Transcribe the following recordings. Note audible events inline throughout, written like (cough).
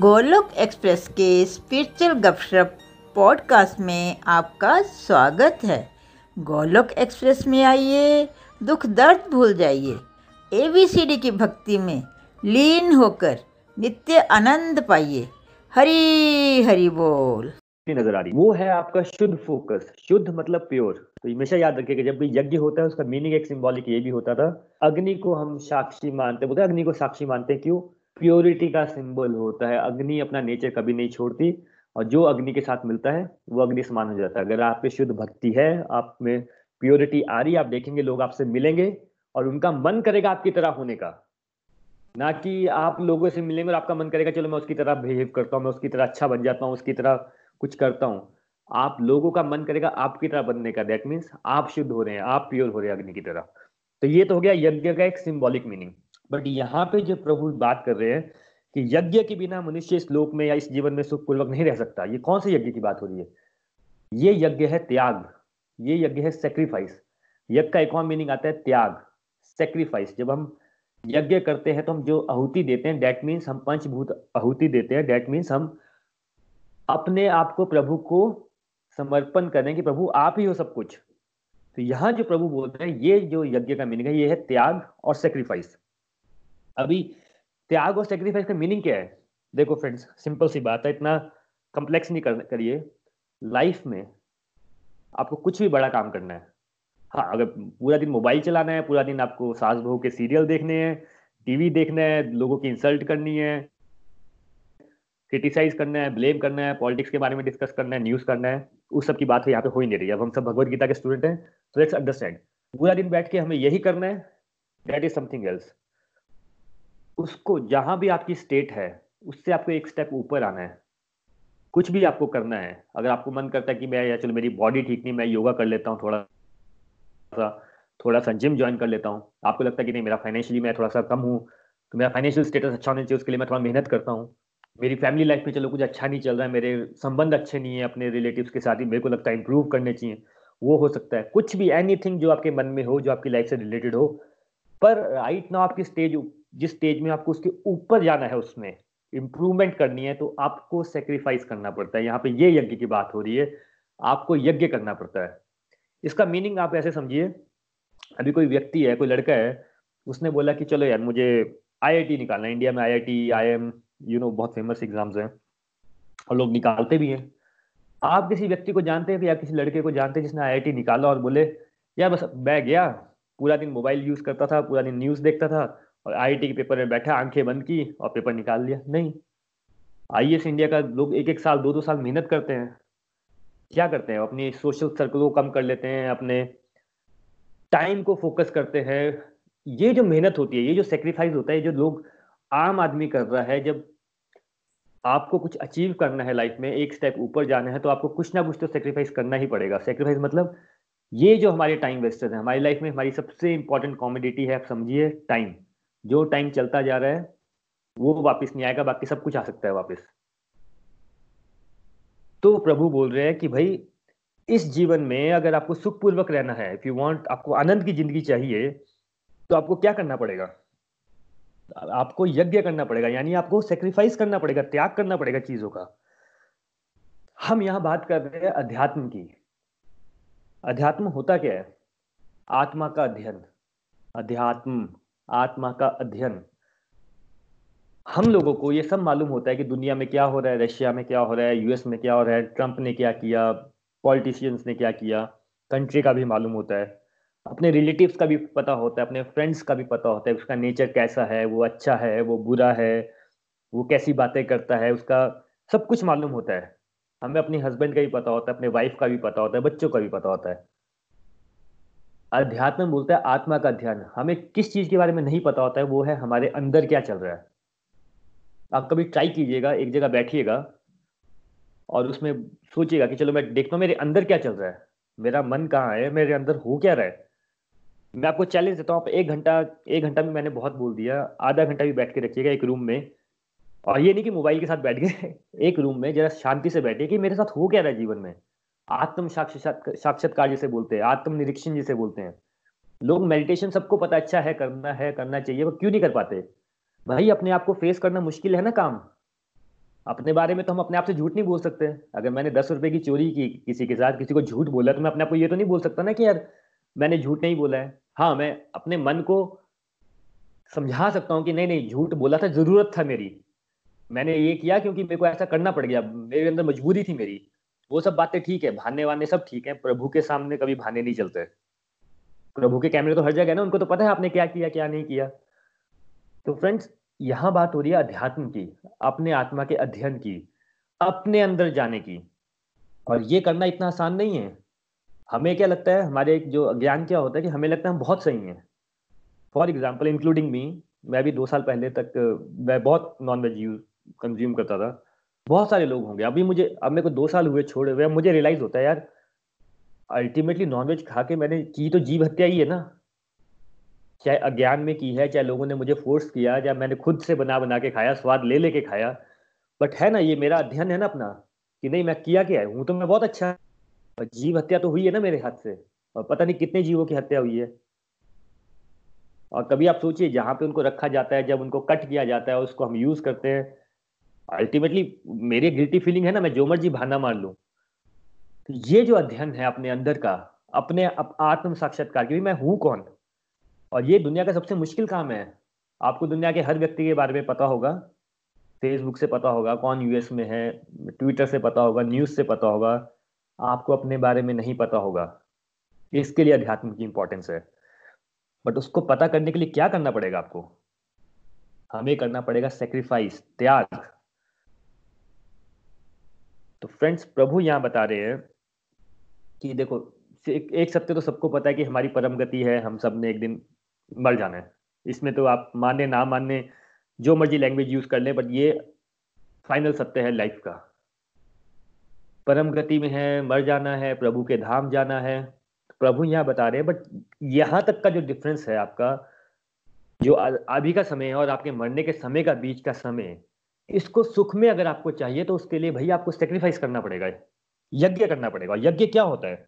Golok express के spiritual गपशप podcast में आपका स्वागत है। गोलोक एक्सप्रेस में आइए, दुख दर्द भूल जाइए। एबीसीडी की भक्ति में लीन होकर नित्य आनंद पाइए। हरी हरी बोल। नज़र आ रही वो है आपका शुद्ध फोकस शुद्ध मतलब प्योर तो हमेशा याद रखिएगा जब भी यज्ञ होता है, उसका मीनिंग एक सिंबॉलिक ये भी होता था। अग्नि को हम साक्षी मानते बोलते अग्नि को साक्षी मानते क्यों? प्योरिटी का सिंबल होता है। अग्नि अपना नेचर कभी नहीं छोड़ती और जो अग्नि के साथ मिलता है, वो अग्नि समान हो जाता है। अगर आप में शुद्ध भक्ति है, आप में प्योरिटी आ रही है, आप देखेंगे लोग आपसे मिलेंगे और उनका मन करेगा आपकी तरह होने का। ना कि आप लोगों से मिलेंगे और आपका मन करेगा, चलो मैं उसकी तरह बिहेव करता हूँ, मैं उसकी तरह अच्छा बन जाता हूँ, उसकी तरह कुछ करता हूँ। आप लोगों का मन करेगा आपकी तरह बनने का। दैट मीन्स आप शुद्ध हो रहे हैं, आप प्योर हो रहे हैं अग्नि की तरह। तो ये तो हो गया यज्ञ का एक सिंबॉलिक मीनिंग बट यहाँ पे जो प्रभु बात कर रहे हैं कि यज्ञ के बिना मनुष्य इस लोक में या इस जीवन में सुखपूर्वक नहीं रह सकता, ये कौन से यज्ञ की बात हो रही है? ये यज्ञ है त्याग, ये यज्ञ है सेक्रीफाइस यज्ञ का एक और मीनिंग आता है त्याग सेक्रीफाइस जब हम यज्ञ करते हैं तो हम जो आहुति देते हैं डेट मीन्स हम पंचभूत आहुति देते हैं। डेट मीन्स हम अपने आप को प्रभु को समर्पण करें कि प्रभु आप ही हो सब कुछ। तो यहाँ जो प्रभु बोल रहे हैं, ये जो यज्ञ का मीनिंग है, ये है त्याग और सेक्रीफाइस अभी त्याग और सेक्रीफाइस का मीनिंग क्या है? देखो फ्रेंड्स सिंपल सी बात है, इतना कम्प्लेक्स नहीं कर, करिए। लाइफ में आपको कुछ भी बड़ा काम करना है। हाँ अगर पूरा दिन मोबाइल चलाना है, पूरा दिन आपको सास बहू के सीरियल देखने हैं टीवी देखना है, लोगों की इंसल्ट करनी है क्रिटिसाइज करना है ब्लेम करना है पॉलिटिक्स के बारे में डिस्कस करना है न्यूज़ करना है, उस सब की बात यहाँ पे हो ही नहीं रही। अब हम सब भगवत गीता के स्टूडेंट हैं तो लेट्स अंडरस्टैंड पूरा दिन बैठ के हमें यही करना है दैट इज़ समथिंग एल्स उसको जहाँ भी आपकी स्टेट है, उससे आपको एक स्टेप ऊपर आना है। कुछ भी आपको करना है। अगर आपको मन करता है कि मैं, या चलो मेरी बॉडी ठीक नहीं, मैं योगा कर लेता हूँ थोड़ा सा थोड़ा सा जिम ज्वाइन कर लेता हूँ। आपको लगता है कि नहीं, मेरा फाइनेंशियली मैं थोड़ा सा कम हूँ तो मेरा फाइनेंशियल स्टेटस अच्छा होना चाहिए, उसके लिए मैं थोड़ा मेहनत करता हूँ। मेरी फैमिली लाइफ में चलो कुछ अच्छा नहीं चल रहा है, मेरे संबंध अच्छे नहीं है अपने रिलेटिव्स के साथ ही, मेरे को लगता है इंप्रूव करने चाहिए। वो हो सकता है। कुछ भी एनीथिंग जो आपके मन में हो, जो आपकी लाइफ से रिलेटेड हो, पर राइट ना आपकी स्टेज जिस स्टेज में आपको उसके ऊपर जाना है उसमें इंप्रूवमेंट करनी है तो आपको सेक्रीफाइस करना पड़ता है। यहाँ पे ये यज्ञ की बात हो रही है, आपको यज्ञ करना पड़ता है। इसका मीनिंग आप ऐसे समझिए, अभी कोई व्यक्ति है, कोई लड़का है, उसने बोला कि चलो यार, मुझे आईआईटी निकालना इंडिया में आईआईटी आईएम यू नो बहुत फ़ेमस एग्ज़ाम्स हैं, और लोग निकालते भी हैं। आप किसी व्यक्ति को जानते हैं या किसी लड़के को जानते हैं जिसने आईआईटी निकाला और बोले, यार बस, मैं गया, पूरा दिन मोबाइल यूज़ करता था, पूरा दिन न्यूज़ देखता था और आईआईटी के पेपर में बैठा, आँखें बंद की और पेपर निकाल लिया। नहीं। आई इंडिया का लोग एक एक साल दो दो साल मेहनत करते हैं। क्या करते हैं? अपनी सोशल सर्कल को कम कर लेते हैं, अपने टाइम को फोकस करते हैं। ये जो मेहनत होती है, ये जो सेक्रीफाइस होता है जो लोग आम आदमी कर रहा है, जब आपको कुछ अचीव करना है लाइफ में, एक स्टेप ऊपर जाना है तो आपको कुछ ना कुछ तो सेक्रीफाइस करना ही पड़ेगा। सेक्रीफाइस मतलब ये जो हमारे टाइम वेस्टर्स है, हमारी लाइफ में हमारी सबसे इंपॉर्टेंट कॉमोडिटी है, आप समझिए टाइम जो टाइम चलता जा रहा है, वो वापस नहीं आएगा, बाकी सब कुछ आ सकता है वापस। तो प्रभु बोल रहे हैं कि भाई, इस जीवन में अगर आपको सुखपूर्वक रहना है इफ़ यू वांट आपको आनंद की ज़िंदगी चाहिए तो आपको क्या करना पड़ेगा? आपको यज्ञ करना पड़ेगा, यानी आपको सेक्रीफाइस करना पड़ेगा, त्याग करना पड़ेगा चीज़ों का। हम यहाँ बात कर रहे हैं अध्यात्म की। अध्यात्म होता क्या है? आत्मा का अध्ययन। अध्यात्म। आत्मा का अध्ययन। हम लोगों को ये सब मालूम होता है कि दुनिया में क्या हो रहा है, रशिया में क्या हो रहा है यूएस में क्या हो रहा है ट्रंप ने क्या किया पॉलिटिशियंस ने क्या किया कंट्री का भी मालूम होता है। अपने रिलेटिव्स का भी पता होता है, अपने फ्रेंड्स का भी पता होता है, उसका नेचर कैसा है, वो अच्छा है, वो बुरा है, वो कैसी बातें करता है, उसका सब कुछ मालूम होता है। हमें अपने हस्बैंड का भी पता होता है, अपने वाइफ का भी पता होता है, बच्चों का भी पता होता है। अध्यात्म बोलता है आत्मा का ध्यान। हमें किस चीज़ के बारे में नहीं पता होता है, वो है हमारे अंदर क्या चल रहा है। आप कभी ट्राई कीजिएगा, एक जगह बैठिएगा और उसमें सोचिएगा कि चलो मैं देखता हूँ मेरे अंदर क्या चल रहा है। मेरा मन कहाँ है, मेरे अंदर हो क्या रहा है। मैं आपको चैलेंज देता हूँ, आप एक घंटा एक घंटा में मैंने बहुत बोल दिया, आधा घंटा भी बैठ के रखिएगा एक रूम में। और ये नहीं कि मोबाइल के साथ बैठ गए (laughs) एक रूम में जरा शांति से बैठे कि मेरे साथ हो क्या रहा है जीवन में। आत्म साक्षात्कार जिसे बोलते हैं आत्म निरीक्षण जिसे बोलते हैं। लोग मेडिटेशन सबको पता अच्छा है, करना है, करना चाहिए वो क्यों नहीं कर पाते? भाई, अपने आप को फेस करना मुश्किल है ना काम? अपने बारे में तो हम अपने आप से झूठ नहीं बोल सकते। अगर मैंने दस रुपए की चोरी की किसी के साथ, किसी को झूठ बोला तो मैं अपने आप को ये तो नहीं बोल सकता ना कि यार, मैंने झूठ नहीं बोला है। हाँ मैं अपने मन को समझा सकता हूँ कि नहीं नहीं, झूठ बोला था, ज़रूरत था मेरी। मैंने ये किया क्योंकि मेरे को ऐसा करना पड़ गया, मेरे अंदर मजबूरी थी मेरी। वो सब बातें ठीक है भाने वाने सब ठीक है, प्रभु के सामने कभी भाने नहीं चलते। प्रभु के कैमरे तो हर जगह है ना, उनको तो पता है आपने क्या किया, क्या नहीं किया। तो फ्रेंड्स यहाँ बात हो रही है अध्यात्म की, अपने आत्मा के अध्ययन की, अपने अंदर जाने की। और ये करना इतना आसान नहीं है। हमें क्या लगता है, हमारे जो ज्ञान क्या होता है कि हमें लगता है हम बहुत सही हैं। फॉर एग्ज़ाम्पल इंक्लूडिंग मी मैं भी दो साल पहले तक, मैं बहुत नॉन वेज यूज़ कंज्यूम करता था। बहुत सारे लोग होंगे। अभी मुझे, अब मेरे को दो साल हुए, छोड़े हुए मुझे रियलाइज़ होता है यार अल्टीमेटली नॉनवेज खा के मैंने की तो जीव हत्या ही है ना। चाहे अज्ञान में की है, चाहे लोगों ने मुझे फोर्स किया, या मैंने खुद से बना बना के खाया, स्वाद ले लेके खाया। बट है ना ये मेरा अध्ययन है ना अपना, कि नहीं मैं किया क्या है? हूँ तो मैं बहुत अच्छा जीव हत्या तो हुई है ना मेरे हाथ से, और पता नहीं कितने जीवों की हत्या हुई है। और कभी आप सोचिए, जहाँ पे उनको रखा जाता है, जब उनको कट किया जाता है, उसको हम यूज़ करते हैं अल्टीमेटली मेरी गिल्टी फीलिंग है ना मैं जो मर्ज़ी भाना मार लू। तो ये जो अध्ययन है अपने अंदर का अपने अप, आत्म साक्षात्कार की मैं हूँ कौन? और ये दुनिया का सबसे मुश्किल काम है। आपको दुनिया के हर व्यक्ति के बारे में पता होगा। फेसबुक से पता होगा कौन यूएस में है ट्विटर से पता होगा न्यूज़ से पता होगा। आपको अपने बारे में नहीं पता होगा। इसके लिए अध्यात्म की इंपॉर्टेंस है। बट उसको पता करने के लिए क्या करना पड़ेगा आपको? हमें करना पड़ेगा सेक्रीफाइस त्याग। तो फ्रेंड्स प्रभु यहाँ बता रहे हैं कि देखो एक, एक सत्य तो सबको पता है कि हमारी परम गति है हम सबने एक दिन मर जाना है। इसमें तो आप माने ना माने जो मर्ज़ी लैंग्वेज यूज़ कर ले बट ये फाइनल सत्य है लाइफ का। परम गति में है मर जाना है प्रभु के धाम जाना है। प्रभु यहाँ बता रहे हैं बट यहाँ तक का जो डिफरेंस है आपका जो अभी का समय है और आपके मरने के समय का बीच का समय इसको सुख में अगर आपको चाहिए तो उसके लिए भाई आपको सेक्रीफाइस करना पड़ेगा। यज्ञ करना पड़ेगा। यज्ञ क्या होता है?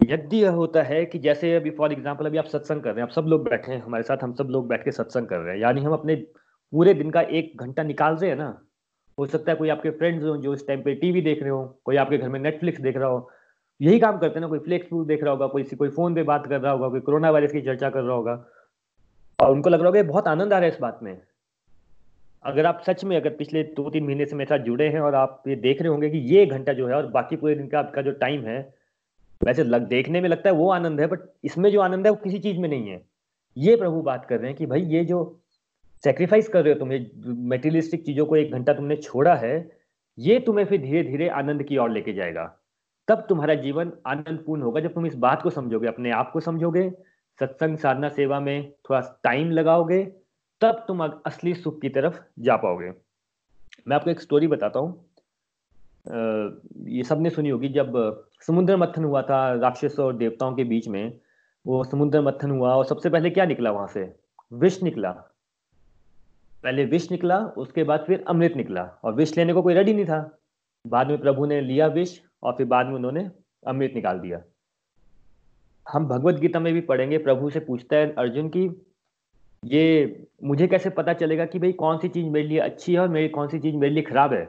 यज्ञ होता है कि जैसे अभी फॉर एग्ज़ाम्पल अभी आप सत्संग कर रहे हैं, आप सब लोग बैठे हैं, हमारे साथ हम सब लोग बैठ के सत्संग कर रहे हैं। यानी हम अपने पूरे दिन का एक घंटा निकाल रहे हैं ना। हो सकता है कोई आपके फ्रेंड्स हो जो इस टाइम पे टीवी देख रहे हो, कोई आपके घर में नेटफ्लिक्स देख रहा हो। यही काम करते हैं ना, कोई फ्लेक्स फ़ूड देख रहा होगा, कोई कोई फ़ोन पे बात कर रहा होगा, कोई कोरोना वायरस की चर्चा कर रहा होगा। और उनको लग रहा होगा बहुत आनंद आ रहा है इस बात में। अगर आप सच में, अगर पिछले दो तीन महीने से मेरे साथ जुड़े हैं और आप ये देख रहे होंगे कि ये घंटा जो है और बाकी पूरे दिन का आपका जो टाइम है, वैसे लग, देखने में लगता है वो आनंद है बट इसमें जो आनंद है वो किसी चीज़ में नहीं है। ये प्रभु बात कर रहे हैं कि भाई ये जो सेक्रीफाइस कर रहे हो तुम मेटेरियलिस्टिक चीज़ों को एक घंटा तुमने छोड़ा है, ये तुम्हें फिर धीरे धीरे आनंद की ओर लेके जाएगा। तब तुम्हारा जीवन आनंदपूर्ण होगा जब तुम इस बात को समझोगे, अपने आप को समझोगे, सत्संग, साधना, सेवा में थोड़ा टाइम लगाओगे तब तुम असली सुख की तरफ़ जा पाओगे। मैं आपको एक स्टोरी बताता हूँ। ये सबने सुनी होगी, जब समुद्र मत्थन हुआ था, राक्षस और देवताओं के बीच में, वो समुद्र मत्थन हुआ और सबसे पहले क्या निकला वहाँ से? विष निकला। पहले विष निकला, उसके बाद फिर अमृत निकला और विष लेने को कोई रेडी नहीं था। बाद में प्रभु ने लिया विष और फिर बाद में उन्होंने अमृत निकाल दिया। हम भगवत गीता में भी पढ़ेंगे, प्रभु से पूछता है अर्जुन की ये मुझे कैसे पता चलेगा कि भाई कौन सी चीज़ मेरे लिए अच्छी है और मेरी कौन सी चीज़ मेरे लिए खराब है?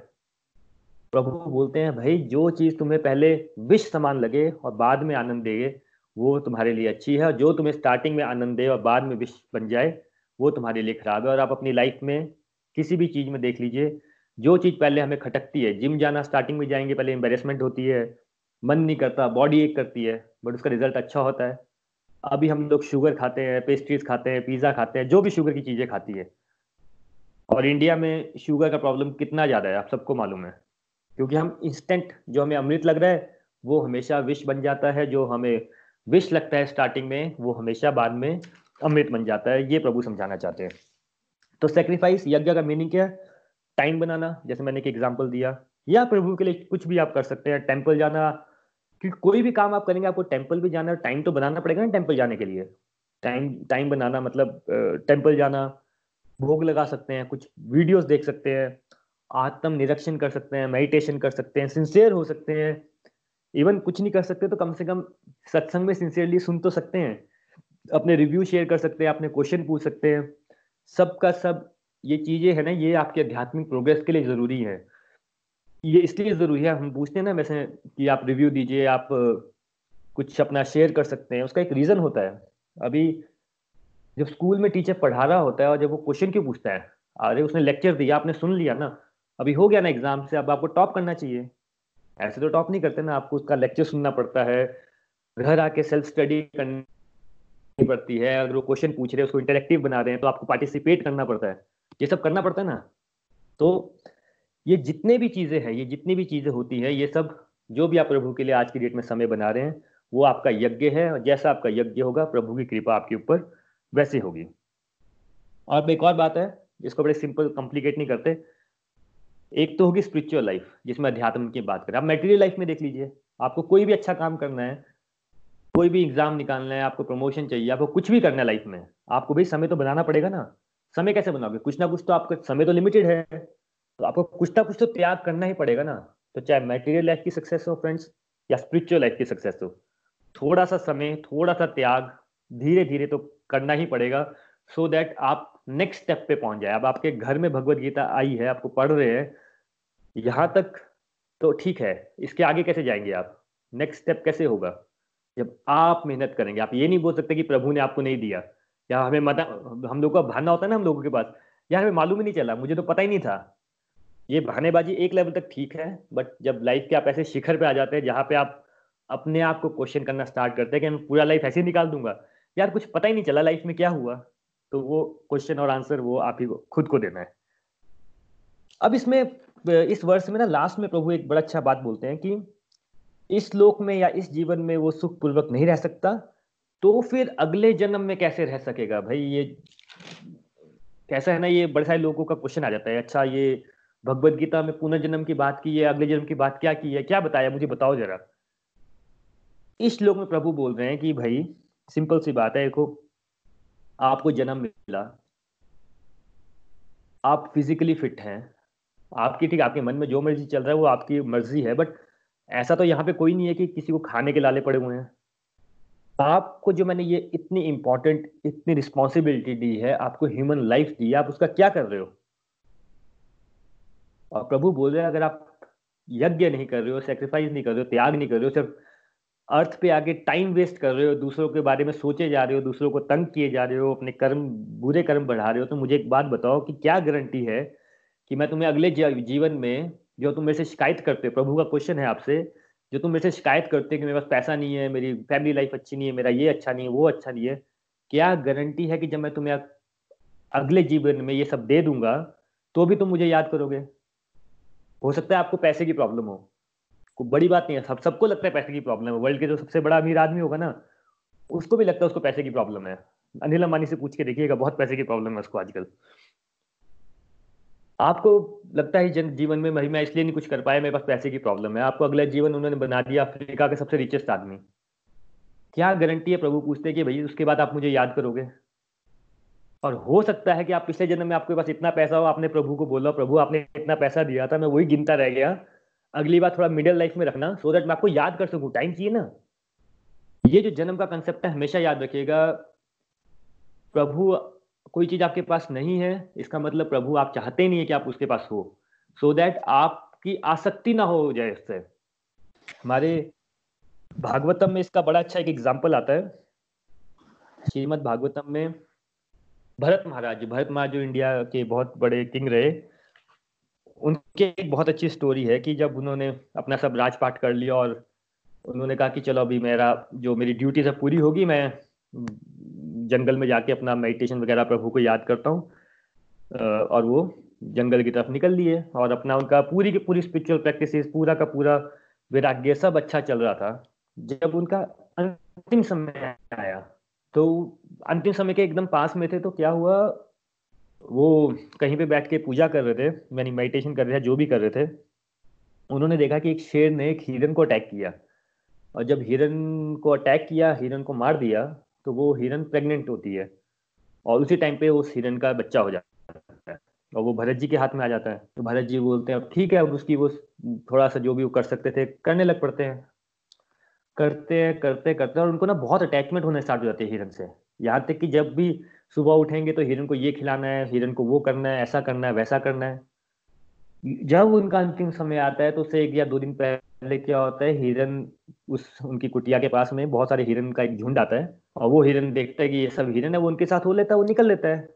प्रभु बोलते हैं, भाई, जो चीज़ तुम्हें पहले विष समान लगे और बाद में आनंद देगे वो तुम्हारे लिए अच्छी है और जो तुम्हें स्टार्टिंग में आनंद दे और बाद में विष बन जाए, वो तुम्हारे लिए खराब है। और आप अपनी लाइफ में किसी भी चीज़ में देख लीजिए, जो चीज़ पहले हमें खटकती है जिम जाना स्टार्टिंग में जाएँगे, पहले एम्बेरसमेंट होती है, मन नहीं करता बॉडी एक करती है बट उसका रिज़ल्ट अच्छा होता है। अभी हम लोग शुगर खाते हैं पेस्ट्रीज खाते हैं पिज़्ज़ा खाते हैं, जो भी शुगर की चीज़ें खाती है। और इंडिया में शुगर का प्रॉब्लम कितना ज़्यादा है, आप सबको मालूम है। क्योंकि हम इंस्टेंट जो हमें अमृत लग रहा है, वो हमेशा विष बन जाता है, जो हमें विष लगता है स्टार्टिंग में, वो हमेशा बाद में अमृत बन जाता है, ये प्रभु समझाना चाहते हैं। तो सेक्रीफाइस यज्ञ का मीनिंग क्या है? टाइम बनाना, जैसे मैंने एक एग्ज़ाम्पल दिया। या प्रभु के लिए कुछ भी आप कर सकते हैं टेंपल जाना क्योंकि कोई भी काम आप करेंगे, आपको टेंपल भी जाना टाइम तो बनाना पड़ेगा ना टेंपल जाने के लिए। टाइम टाइम बनाना मतलब टेंपल जाना, भोग लगा सकते हैं, कुछ वीडियोस देख सकते हैं, आत्म निरीक्षण कर सकते हैं मेडिटेशन कर सकते हैं सिंसियर हो सकते हैं। इवन कुछ नहीं कर सकते तो कम से कम सत्संग में सिंसियरली सुन तो सकते हैं। अपने रिव्यू शेयर कर सकते हैं, अपने क्वेश्चन पूछ सकते हैं। सबका सब, ये चीज़ें है ना, ये आपके आध्यात्मिक प्रोग्रेस के लिए ज़रूरी है। ये इसलिए ज़रूरी है, हम पूछते हैं ना, वैसे कि आप रिव्यू दीजिए, आप कुछ अपना शेयर कर सकते हैं, उसका एक रीजन होता है। अभी जब स्कूल में टीचर पढ़ा रहा होता है और जब वो क्वेश्चन क्यों पूछता है? अरे, उसने लेक्चर दिया, आपने सुन लिया ना। अभी हो गया ना एग्ज़ाम से, अब आपको टॉप करना चाहिए। ऐसे तो टॉप नहीं करते ना, आपको उसका लेक्चर सुनना पड़ता है। घर आके सेल्फ स्टडी करनी पड़ती है, अगर वो क्वेश्चन पूछ रहे हैं, उसको इंटरेक्टिव बना रहे हैं तो आपको पार्टिसिपेट करना पड़ता है। ये सब करना पड़ता है ना। तो ये जितने भी चीज़ें हैं, ये जितनी भी चीज़ें होती हैं, ये सब जो भी आप प्रभु के लिए आज की डेट में समय बना रहे हैं, वो आपका यज्ञ है और जैसा आपका यज्ञ होगा, प्रभु की कृपा आपके ऊपर वैसे होगी। और एक और बात है इसको बड़े सिंपल कॉम्प्लिकेट नहीं करते, एक तो होगी स्पिरिचुअल लाइफ जिसमें अध्यात्म की बात करें। आप मेटेरियल लाइफ में देख लीजिए, आपको कोई भी अच्छा काम करना है, कोई भी एग्ज़ाम निकालना है, आपको प्रमोशन चाहिए, आपको कुछ भी करना है लाइफ में, आपको भी समय तो बनाना पड़ेगा ना। समय कैसे बनाओगे? कुछ ना कुछ तो आपका, समय तो लिमिटेड है। तो आपको कुछ ना कुछ तो त्याग करना ही पड़ेगा ना। तो चाहे मेटेरियल लाइफ की सक्सेस हो फ्रेंड्स या स्पिरिचुअल लाइफ की सक्सेस हो थोड़ा सा समय थोड़ा सा त्याग धीरे धीरे तो करना ही पड़ेगा सो so दैट आप नेक्स्ट स्टेप पे पहुँच जाए। अब आपके घर में भगवत गीता आई है, आपको पढ़ रहे हैं, यहाँ तक तो ठीक है, इसके आगे कैसे जाएँगे आप? नेक्स्ट स्टेप कैसे होगा? जब आप मेहनत करेंगे, आप ये नहीं बोल सकते कि प्रभु ने आपको नहीं दिया। या हमें मता हम लोग का भाना होता है ना हम लोगों के पास यार हमें मालूम ही नहीं चला, मुझे तो पता ही नहीं था। ये बहानेबाजी एक लेवल तक ठीक है बट जब लाइफ के आप ऐसे शिखर पे आ जाते हैं, जहाँ पे आप अपने आप को क्वेश्चन करना स्टार्ट करते हैं कि मैं पूरा लाइफ ऐसे ही निकाल दूँगा, यार कुछ पता ही नहीं चला लाइफ में क्या हुआ तो वो क्वेश्चन और आंसर वो आप ही खुद को देना है। अब इसमें, इस वर्ष में ना लास्ट में प्रभु एक बड़ा अच्छा बात बोलते हैं कि इस लोक में या इस जीवन में वो सुख पूर्वक नहीं रह सकता तो फिर अगले जन्म में कैसे रह सकेगा? भाई ये, कैसा है ना ये बड़े सारे लोगों का क्वेश्चन आ जाता है अच्छा ये भगवत गीता में पुनर्जन्म की बात की है, अगले जन्म की बात क्या की है? क्या बताया? मुझे बताओ जरा। इस श्लोक में प्रभु बोल रहे हैं कि भाई, सिंपल सी बात है, देखो, आपको जन्म मिला। आप फिजिकली फिट हैं। आपकी ठीक, आपके मन में जो मर्ज़ी चल रहा है, वो आपकी मर्ज़ी है बट ऐसा तो यहाँ पे कोई नहीं है कि किसी को खाने के लाले पड़े हुए हैं। आपको जो मैंने ये इतनी इंपॉर्टेंट इतनी रिस्पॉन्सिबिलिटी दी है, आपको ह्यूमन लाइफ दी है, आप उसका क्या कर रहे हो? और प्रभु बोल रहे हैं, अगर आप यज्ञ नहीं कर रहे हो सेक्रीफाइस नहीं कर रहे हो, त्याग नहीं कर रहे हो, सिर्फ़ अर्थ पे आगे टाइम वेस्ट कर रहे हो, दूसरों के बारे में सोचे जा रहे हो, दूसरों को तंग किए जा रहे हो, अपने कर्म, बुरे कर्म बढ़ा रहे हो तो मुझे एक बात बताओ कि क्या गारंटी है कि मैं तुम्हें अगले जीवन में जो तुम मेरे से शिकायत करते हो, प्रभु का क्वेश्चन है आपसे, जो तुम मेरे से शिकायत करते हो कि मेरे पास पैसा नहीं है, मेरी फैमिली लाइफ अच्छी नहीं है, मेरा ये अच्छा नहीं है, वो अच्छा नहीं है, क्या गारंटी है कि जब मैं तुम्हें अगले जीवन में ये सब दे दूँगा तो भी तुम मुझे याद करोगे? हो सकता है आपको पैसे की प्रॉब्लम हो। कोई बड़ी बात नहीं है, सब सबको लगता है पैसे की प्रॉब्लम है। वर्ल्ड के जो सबसे बड़ा अमीर आदमी होगा ना, उसको भी लगता है उसको पैसे की प्रॉब्लम है। अनिल अंबानी से पूछ के देखिएगा, बहुत पैसे की प्रॉब्लम है उसको आजकल। आपको लगता है जन जीवन में मैं इसलिए नहीं कुछ कर पाया, मेरे पास पैसे की प्रॉब्लम है। आपको अगला जीवन उन्होंने बना दिया, अफ्रीका के सबसे रिचेस्ट आदमी। क्या गारंटी है? प्रभु पूछते कि भाई, उसके बाद आप मुझे याद करोगे? और हो सकता है कि आप पिछले जन्म में आपके पास इतना पैसा हो, आपने प्रभु को बोला, प्रभु आपने इतना पैसा दिया था, मैं वही गिनता रह गया। अगली बार थोड़ा मिडिल लाइफ में रखना सो दैट मैं आपको याद कर सकूँ। टाइम चाहिए ना? ये जो जन्म का कंसेप्ट है, हमेशा याद रखिएगा। प्रभु, कोई चीज़ आपके पास नहीं है, इसका मतलब प्रभु आप चाहते नहीं है कि आप उसके पास हो। सो so दैट आपकी आसक्ति ना हो जाए इससे हमारे भागवतम में इसका बड़ा अच्छा एक एग्ज़ाम्पल आता है। श्रीमद भागवतम में भरत महाराज भरत महाराज जो इंडिया के बहुत बड़े किंग रहे, उनके एक बहुत अच्छी स्टोरी है कि जब उन्होंने अपना सब राजपाट कर लिया और उन्होंने कहा कि चलो अभी मेरा, जो मेरी ड्यूटी सब पूरी होगी, मैं जंगल में जाके अपना मेडिटेशन वगैरह प्रभु को याद करता हूँ और वो जंगल की तरफ़ निकल लिए और अपना उनका पूरी की पूरी स्पिरिचुअल प्रैक्टिस पूरा का पूरा वैराग्य सब अच्छा चल रहा था। जब उनका अंतिम समय आया तो अंतिम समय के एकदम पास में थे तो क्या हुआ, वो कहीं पे बैठ के पूजा कर रहे थे, यानी मेडिटेशन कर रहे थे, जो भी कर रहे थे, उन्होंने देखा कि एक शेर ने एक हिरन को अटैक किया। और जब हिरन को अटैक किया, हिरन को मार दिया तो वो हिरन प्रेग्नेंट होती है। और उसी टाइम पे उस हिरन का बच्चा हो जाता है। और वो भरत जी के हाथ में आ जाता है। तो भरत जी बोलते हैं, अब ठीक है, अब उसकी वो थोड़ा सा जो भी वो कर सकते थे, करने लग पड़ते हैं। करते करते करते और उनको ना बहुत अटैचमेंट होने स्टार्ट हो जाती है हिरन से। यहाँ तक कि जब भी सुबह उठेंगे तो हिरन को ये खिलाना है, हिरन को वो करना है, ऐसा करना है, वैसा करना है। जब उनका अंतिम समय आता है तो उससे एक या दो दिन पहले क्या होता है, हिरन उस, उनकी कुटिया के पास में बहुत सारे हिरन का एक झुंड आता है और वो हिरन देखता है कि ये सब हिरन है, वो उनके साथ हो लेता है, वो निकल लेता है।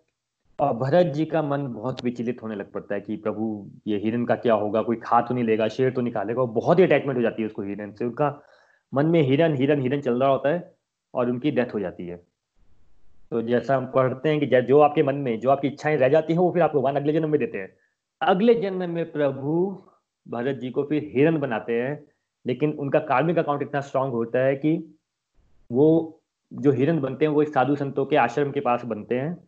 और भरत जी का मन बहुत विचलित होने लग पड़ता है कि प्रभु, ये हिरन का क्या होगा, कोई खा तो नहीं लेगा, शेर तो निकालेगा बहुत ही अटैचमेंट हो जाती है उसको हिरन से। उनका मन में हिरन हिरन हिरन चल रहा होता है और उनकी डेथ हो जाती है। तो जैसा हम पढ़ते हैं कि जो आपके मन में, जो आपकी इच्छाएँ रह जाती हैं, वो फिर आपको भगवान अगले जन्म में देते हैं। अगले जन्म में प्रभु भरत जी को फिर हिरन बनाते हैं, लेकिन उनका कार्मिक अकाउंट इतना स्ट्रांग होता है कि वो जो हिरन बनते हैं, वो एक साधु संतों के आश्रम के पास बनते हैं,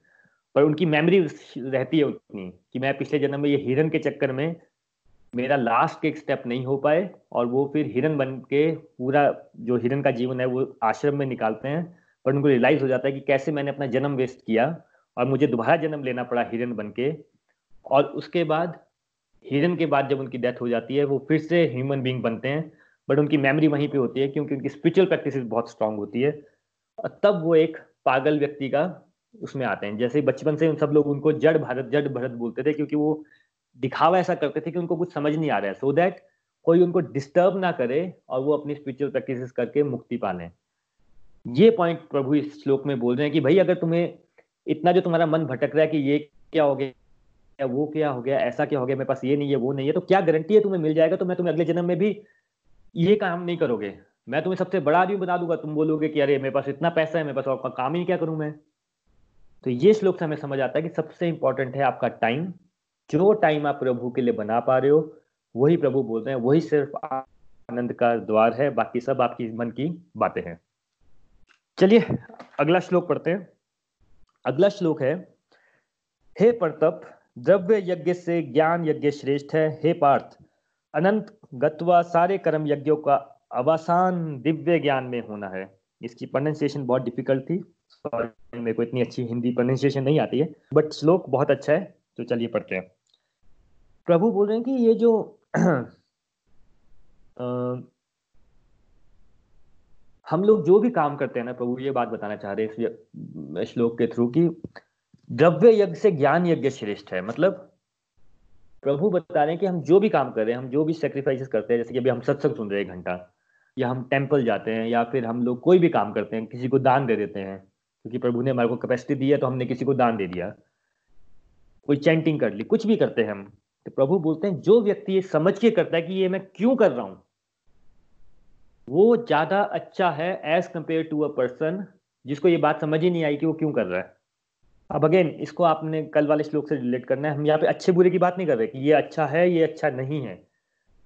पर उनकी मेमोरी रहती है उतनी कि मैं पिछले जन्म में ये हिरन के चक्कर में मेरा लास्ट एक स्टेप नहीं हो पाए और वो फिर हिरन बन के पूरा जो हिरन का जीवन है वो आश्रम में निकालते हैं, पर उनको रियलाइज़ हो जाता है कि कैसे मैंने अपना जन्म वेस्ट किया और मुझे दोबारा जन्म लेना पड़ा हिरन बन के। और उसके बाद, हिरन के बाद जब उनकी डेथ हो जाती है, वो फिर से ह्यूमन बींग बनते हैं बट उनकी मेमोरी वहीं पे होती है क्योंकि उनकी स्पिरिचुअल प्रैक्टिस बहुत स्ट्रांग होती है। और तब वो एक पागल व्यक्ति का उसमें आते हैं। जैसे बचपन से उन सब लोग उनको जड़ भारत, जड़ भरत बोलते थे क्योंकि वो दिखावा ऐसा करते थे कि उनको कुछ समझ नहीं आ रहा है सो so दैट कोई उनको डिस्टर्ब ना करे और वो अपनी स्पिरिचुअल प्रैक्टिस करके मुक्ति पा लें। ये पॉइंट प्रभु इस श्लोक में बोल रहे हैं कि भाई अगर तुम्हें इतना जो तुम्हारा मन भटक रहा है कि ये क्या हो गया, वो क्या हो गया, ऐसा क्या हो गया, मेरे पास ये नहीं है, वो नहीं है तो क्या गारंटी है तुम्हें मिल जाएगा? तो मैं तुम्हें अगले जन्म में भी ये काम नहीं करोगे। मैं तुम्हें सबसे बड़ा आदमी बना दूँगा, तुम बोलोगे कि अरे मेरे पास इतना पैसा है, मेरे पास आपका काम ही क्या करूँ मैं? तो ये श्लोक से हमें समझ आता है कि सबसे इंपॉर्टेंट है आपका टाइम जो टाइम आप प्रभु के लिए बना पा रहे हो, वही प्रभु बोलते हैं, वही सिर्फ़ आनंद का द्वार है, बाकी सब आपकी मन की बातें हैं। चलिए, अगला श्लोक पढ़ते हैं। अगला श्लोक है, हे प्रतप, द्रव्य यज्ञ से ज्ञान यज्ञ श्रेष्ठ है। हे पार्थ, अनंत गत्वा सारे कर्म यज्ञों का अवसान दिव्य ज्ञान में होना है। इसकी प्रोनाउंसिएशन बहुत डिफ़िकल्ट थी। सॉरी मेरे को इतनी अच्छी हिंदी प्रोनाउंसिएशन नहीं आती है बट श्लोक बहुत अच्छा है तो चलिए पढ़ते हैं। प्रभु बोल रहे हैं कि ये जो (clears throat) आ, हम लोग जो भी काम करते हैं ना प्रभु ये बात बताना चाह रहे हैं इस श्लोक के थ्रू कि द्रव्य यज्ञ से ज्ञान यज्ञ श्रेष्ठ है। मतलब प्रभु बता रहे हैं कि हम जो भी काम कर रहे हैं हम जो भी सेक्रीफाइसेस करते हैं जैसे कि अभी हम सत्संग सुन रहे हैं घंटा या हम टेंपल जाते हैं या फिर हम लोग कोई भी काम करते हैं किसी को दान दे देते हैं क्योंकि प्रभु ने हमारे को कैपेसिटी दी है तो हमने किसी को दान दे दिया। कोई चैंटिंग कर ली कुछ भी करते हैं हम तो प्रभु बोलते हैं, जो व्यक्ति ये समझ के करता है कि ये मैं क्यों कर रहा हूँ, वो ज़्यादा अच्छा है as compared to a person जिसको ये बात समझ ही नहीं आई कि वो क्यों कर रहा है। अब अगेन इसको आपने कल वाले श्लोक से रिलेट करना है। हम यहाँ पे अच्छे बुरे की बात नहीं कर रहे कि ये अच्छा है, ये अच्छा नहीं है।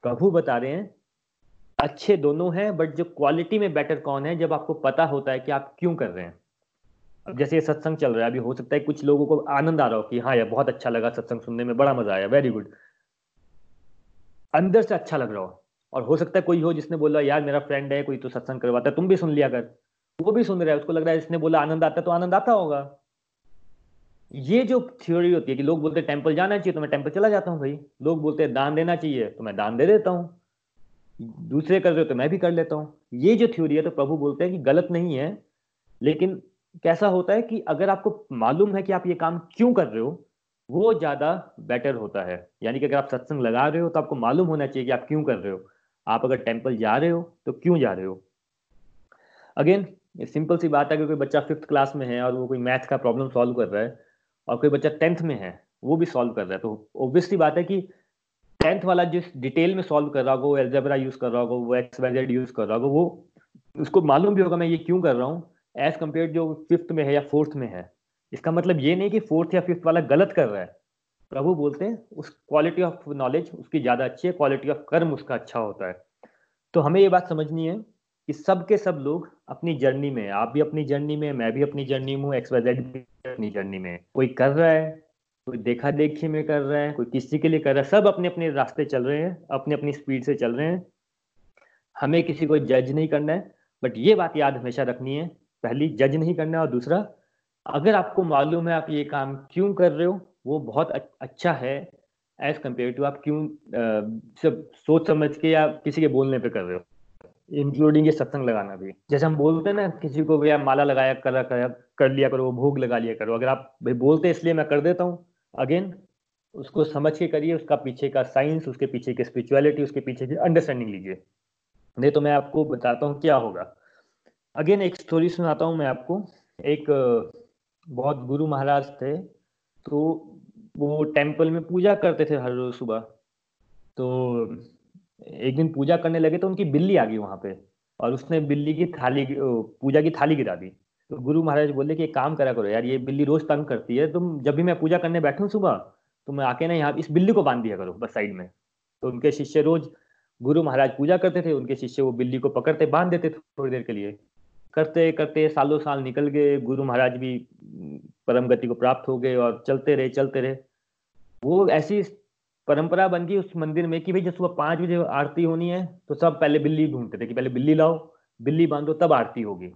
प्रभु बता रहे हैं, अच्छे दोनों हैं बट जो क्वालिटी में बेटर कौन है, जब आपको पता होता है कि आप क्यों कर रहे हैं। अब जैसे ये सत्संग चल रहा है, अभी हो सकता है कुछ लोगों को आनंद आ रहा हो कि हाँ यार, बहुत अच्छा लगा सत्संग सुनने में, बड़ा मज़ा आया वेरी गुड अंदर से अच्छा लग रहा हो, और हो सकता है कोई हो जिसने बोला, यार, मेरा फ्रेंड है, कोई तो सत्संग करवाता है, तुम भी सुन लिया कर। वो भी सुन रहा है, उसको लग रहा है इसने बोला आनंद आता है तो आनंद आता होगा। ये जो थ्योरी होती है कि लोग बोलते हैं टेंपल जाना चाहिए तो मैं टेंपल चला जाता हूँ भाई। लोग बोलते हैं, दान देना चाहिए तो मैं दान दे देता हूँ। दूसरे कर रहे हो तो मैं भी कर लेता हूँ। ये जो थ्योरी है तो प्रभु बोलते हैं कि गलत नहीं है, लेकिन कैसा होता है कि अगर आपको मालूम है कि आप ये काम क्यों कर रहे हो, वो ज़्यादा बेटर होता है। यानी कि अगर आप सत्संग लगा रहे हो तो आपको मालूम होना चाहिए कि आप क्यों कर रहे हो। आप अगर टेंपल जा रहे हो तो क्यों जा रहे हो? अगेन सिंपल सी बात है कि कोई बच्चा फिफ्थ क्लास में है और वो कोई मैथ का प्रॉब्लम सॉल्व कर रहा है और कोई बच्चा टेंथ में है, वो भी सॉल्व कर रहा है। तो ऑब्वियसली बात है कि टेंथ वाला जिस डिटेल में सॉल्व कर रहा होगा, वो एल्जेब्रा यूज़ कर रहा होगा, वो एक्स वाई जेड यूज़ कर रहा होगा, वो, उसको मालूम भी होगा, मैं ये क्यों कर रहा हूँ? एज कंपेयर जो फिफ्थ में है या फोर्थ में है। इसका मतलब ये नहीं कि फोर्थ या फिफ्थ वाला गलत कर रहा है। प्रभु बोलते हैं, उस क्वालिटी ऑफ़ नॉलेज उसकी ज़्यादा अच्छी है क्वालिटी ऑफ़ कर्म उसका अच्छा होता है। तो हमें ये बात समझनी है कि सब के सब लोग अपनी जर्नी में आप भी अपनी जर्नी में मैं भी अपनी जर्नी में हूँ एक्स वाई भी अपनी जर्नी में कोई कर रहा है, कोई देखा देखी में कर रहा है, कोई किसी के लिए कर रहा है, सब अपने अपने रास्ते चल रहे हैं, अपनी अपनी स्पीड से चल रहे हैं। हमें किसी को जज नहीं करना है बट ये बात याद हमेशा रखनी है पहली जज नहीं करना और दूसरा अगर आपको मालूम है आप ये काम क्यों कर रहे हो वो बहुत अच्छा है एज कंपेयर टू आप क्यों सब सोच समझ के या किसी के बोलने पे कर रहे हो इंक्लूडिंग ये सत्संग लगाना भी। जैसे हम बोलते हैं ना किसी को भैया माला लगाया कर, कर, कर लिया करो भोग लगा लिया करो अगर आप भाई बोलते इसलिए मैं कर देता हूँ अगेन उसको समझ के करिए उसका पीछे का साइंस उसके पीछे की स्पिरिचुअलिटी उसके पीछे की अंडरस्टैंडिंग लीजिए। नहीं तो मैं आपको बताता हूँ क्या होगा। अगेन एक स्टोरी सुनाता हूँ मैं आपको। एक बहुत गुरु महाराज थे तो वो टेंपल में पूजा करते थे हर रोज सुबह। तो एक दिन पूजा करने लगे तो उनकी बिल्ली आ गई वहाँ पे और उसने बिल्ली की थाली पूजा की थाली गिरा दी। तो गुरु महाराज बोले कि, एक काम करा करो यार, ये बिल्ली रोज तंग करती है, तुम जब भी मैं पूजा करने बैठूं सुबह तो मैं आके ना यहाँ इस बिल्ली को बाँध दिया करो बस साइड में। तो उनके शिष्य रोज गुरु महाराज पूजा करते थे, उनके शिष्य वो बिल्ली को पकड़ते, बाँध देते थोड़ी देर के लिए। करते करते सालों साल निकल गए, गुरु महाराज भी परम गति को प्राप्त हो गए और चलते रहे चलते रहे। वो ऐसी परंपरा बन गई उस मंदिर में कि भाई जब सुबह पाँच बजे आरती होनी है तो सब पहले बिल्ली ढूंढते थे कि पहले बिल्ली लाओ, बिल्ली बांधो, तब आरती होगी।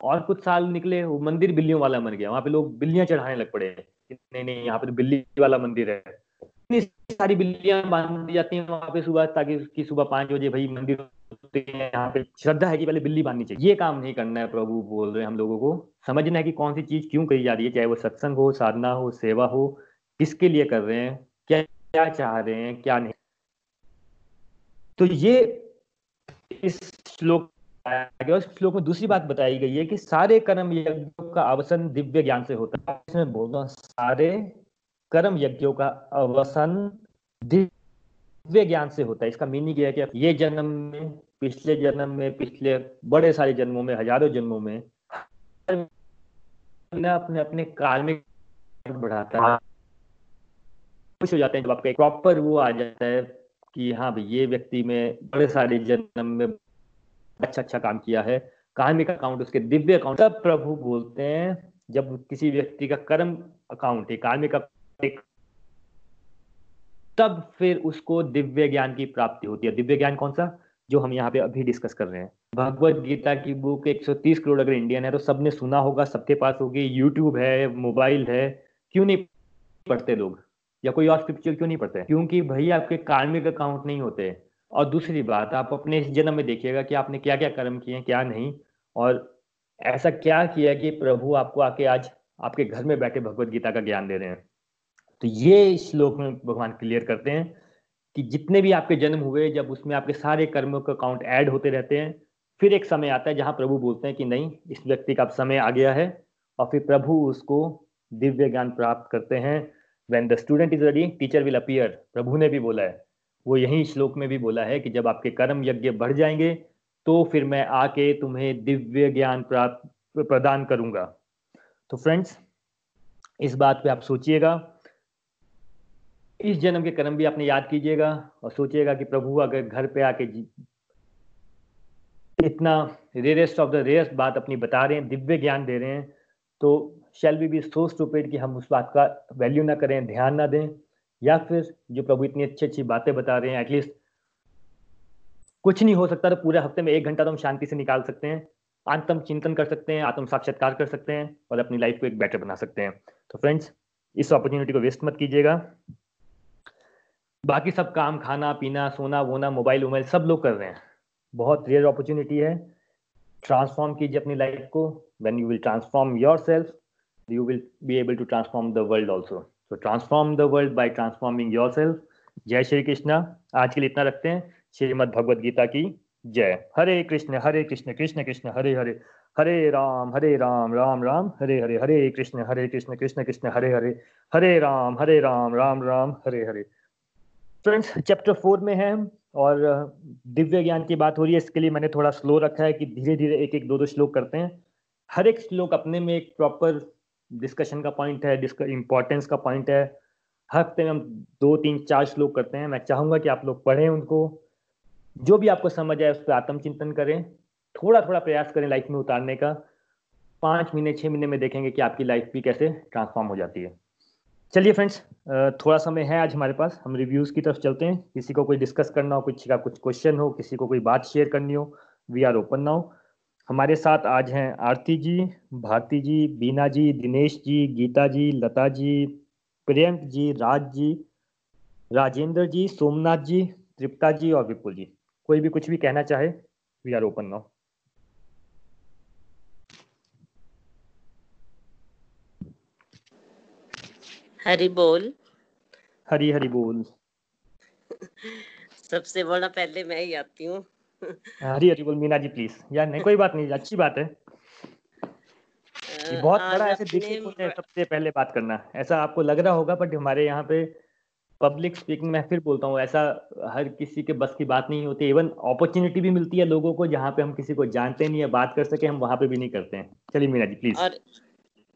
और कुछ साल निकले, वो मंदिर बिल्लियों वाला बन गया। वहाँ पे लोग बिल्लियाँ चढ़ाने लग पड़े नहीं नहीं, यहाँ पे तो बिल्ली वाला मंदिर है। इतनी सारी बिल्लियाँ बाँध दी जाती हैं वहाँ पे सुबह, ताकि उसकी सुबह पाँच बजे भाई मंदिर यहाँ पे श्रद्धा है कि पहले बिल्ली बांधनी चाहिए। ये काम नहीं करना है, प्रभु बोल रहे हैं हम लोगों को। समझना है कि कौन सी चीज़ क्यों कही जा रही है, चाहे वो सत्संग हो, साधना हो, सेवा हो, किसके लिए कर रहे हैं, क्या क्या चाह रहे हैं, क्या नहीं। तो ये इस श्लोक उस श्लोक में दूसरी बात बताई गई है कि सारे कर्म यज्ञों का अवसन दिव्य ज्ञान से होता है। इसमें बोल रहा सारे कर्म यज्ञों का अवसन दिव्य ज्ञान से होता है। इसका मीनिंग यह है कि ये जन्म में, पिछले जन्म में, पिछले बड़े सारे जन्मों में, हज़ारों जन्मों में, अपने अपने काल में बढ़ाता है। खुश हो जाते हैं जब आपका प्रॉपर वो आ जाता है कि हाँ भाई, ये व्यक्ति में बड़े सारे जन्म में अच्छा अच्छा काम किया है। कार्मिक अकाउंट उसके दिव्य अकाउंट तब प्रभु बोलते हैं जब किसी व्यक्ति का कर्म अकाउंट है। कार्मिक तब फिर उसको दिव्य ज्ञान की प्राप्ति होती है। दिव्य ज्ञान कौन सा? जो हम यहाँ पे अभी डिस्कस कर रहे हैं। भगवत गीता की बुक 130 करोड़ अगर इंडियन है तो सबने सुना होगा, सबके पास होगी। यूट्यूब है मोबाइल है। क्यों नहीं पढ़ते लोग? या कोई और स्क्रिप्चर क्यों नहीं पढ़ते? क्योंकि भाई आपके कार्मिक अकाउंट नहीं होते। और दूसरी बात, आप अपने इस जन्म में देखिएगा कि आपने क्या क्या कर्म किए क्या नहीं। और ऐसा क्या किया कि प्रभु आपको आके आज आपके घर में बैठे भगवत गीता का ज्ञान दे रहे हैं? तो ये श्लोक में भगवान क्लियर करते हैं कि जितने भी आपके जन्म हुए, जब उसमें आपके सारे कर्मों का अकाउंट ऐड होते रहते हैं, फिर एक समय आता है जहाँ प्रभु बोलते हैं कि नहीं, इस व्यक्ति का समय आ गया है और फिर प्रभु उसको दिव्य ज्ञान प्राप्त करते हैं। When the student is ready teacher will appear प्रभु ने भी बोला है। वो यही श्लोक में भी बोला है कि जब आपके कर्म यज्ञ बढ़ जाएँगे तो फिर मैं आके तुम्हें दिव्य ज्ञान प्राप्त, प्रदान करूँगा। तो फ्रेंड्स इस बात पे आप सोचिएगा इस जन्म के कर्म भी आपने याद कीजिएगा और सोचिएगा कि प्रभु अगर घर पे आके इतना रेयरेस्ट ऑफ़ द रेयरेस्ट बात अपनी बता रहे हैं, दिव्य ज्ञान दे रहे हैं तो shall be be so stupid कि हम उस बात का वैल्यू ना करें, ध्यान ना दें? या फिर जो प्रभु इतनी अच्छी अच्छी बातें बता रहे हैं एटलीस्ट कुछ नहीं हो सकता तो पूरे हफ़्ते में एक घंटा तो हम शांति से निकाल सकते हैं आत्म चिंतन कर सकते हैं, आत्म साक्षात्कार कर सकते हैं और अपनी लाइफ को एक बेटर बना सकते हैं। तो फ्रेंड्स इस अपॉर्चुनिटी को वेस्ट मत कीजिएगा। बाकी सब काम, खाना, पीना, सोना, वोना, मोबाइल वोबाइल सब लोग कर रहे हैं। बहुत रेयर अपॉर्चुनिटी है। ट्रांसफॉर्म कीजिए अपनी लाइफ को। When you will transform yourself, you will be able to transform the world also. So, transform the world by transforming yourself जय श्री कृष्णा। आज के लिए इतना रखते हैं। श्रीमद भगवद गीता की जय। Hare Krishna Hare Krishna Krishna Krishna, Hare Hare. Hare Ram Hare Ram Ram Ram, Hare Hare. Hare Krishna Hare Krishna Krishna Krishna, Hare Hare. Hare Ram Hare Ram Ram Ram, Hare Hare. Friends chapter four में है और दिव्य ज्ञान की बात हो रही है, इसके लिए मैंने थोड़ा स्लो रखा है कि धीरे धीरे एक एक दो दो श्लोक करते हैं। हर एक श्लोक अपने में एक प्रॉपर डिस्कशन का पॉइंट है इम्पोर्टेंस का पॉइंट है। हर हफ़्ते में हम दो, तीन, चार श्लोक करते हैं। मैं चाहूँगा कि आप लोग पढ़ें उनको। जो भी आपको समझ आए, उस पर आत्मचिंतन करें। थोड़ा थोड़ा प्रयास करें लाइफ में उतारने का। पाँच महीने छः महीने में देखेंगे कि आपकी लाइफ भी कैसे ट्रांसफॉर्म हो जाती है। चलिए फ्रेंड्स थोड़ा समय है आज हमारे पास। हम रिव्यूज़ की तरफ़ चलते हैं। किसी को कोई डिस्कस करना हो कुछ का कुछ क्वेश्चन हो, किसी को कोई बात शेयर करनी हो वी आर ओपन नाउ हमारे साथ आज हैं आरती जी, भारती जी, बीना जी, दिनेश जी, गीता जी, लता जी, प्रियंक जी, राज जी, राजेंद्र जी, सोमनाथ जी, तृप्ता जी और विपुल जी। कोई भी कुछ भी कहना चाहे we are open now. Hari बोल। हरी हरी बोल। सबसे बड़ा पहले मैं ही आती हूँ। हरी हरी बोल मीना जी प्लीज़ यार नहीं कोई बात नहीं अच्छी बात है। ये बहुत बड़ा ऐसे है सबसे पहले बात करना। ऐसा आपको लग रहा होगा बट हमारे यहाँ पे पब्लिक स्पीकिंग मैं फिर बोलता हूँ ऐसा हर किसी के बस की बात नहीं होती। इवन अपॉर्चुनिटी भी मिलती है लोगों को जहाँ पे हम किसी को जानते नहीं है बात कर सके हम वहाँ पे भी नहीं करते हैं। चलिए मीना जी प्लीज़ और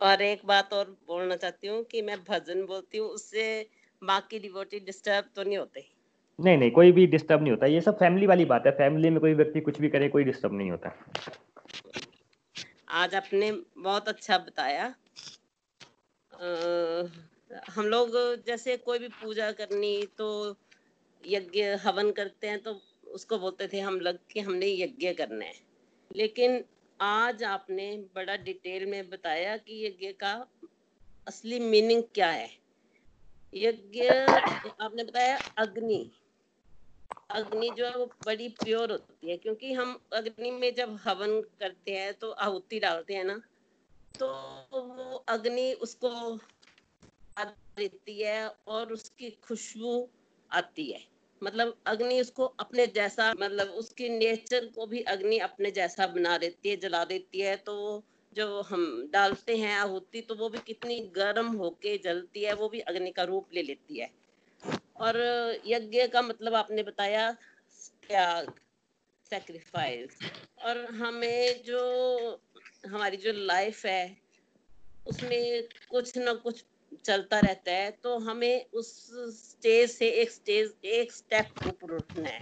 और एक बात और बोलना चाहती हूँ कि मैं भजन बोलती हूँ उससे बाकी डिवोटी डिस्टर्ब तो नहीं होते। नहीं नहीं कोई भी डिस्टर्ब नहीं होता। ये सब फैमिली वाली बात है। फैमिली में कोई व्यक्ति कुछ भी करे कोई डिस्टर्ब नहीं होता। आज आपने बहुत अच्छा बताया। अ, हम लोग जैसे कोई भी पूजा करनी तो यज्ञ हवन करते हैं तो उसको बोलते थे हम लोग कि हमने यज्ञ करना है। लेकिन आज आपने बड़ा डिटेल में बताया कि यज्ञ का असली मीनिंग क्या है। यज्ञ, आपने बताया अग्नि। अग्नि जो है वो बड़ी प्योर होती है, क्योंकि हम अग्नि में जब हवन करते हैं तो आहुति डालते हैं ना तो वो अग्नि उसको देती है और उसकी खुशबू आती है। मतलब अग्नि उसको अपने जैसा मतलब उसकी नेचर को भी अग्नि अपने जैसा बना देती है, जला देती है। तो जो हम डालते हैं आहुति तो वो भी कितनी गर्म होके जलती है, वो भी अग्नि का रूप ले लेती है। और यज्ञ का मतलब आपने बताया, त्याग सेक्रीफाइस और हमें जो, हमारी जो लाइफ है, उसमें कुछ ना कुछ चलता रहता है तो हमें उस स्टेज से एक स्टेज एक स्टेप ऊपर उठना है।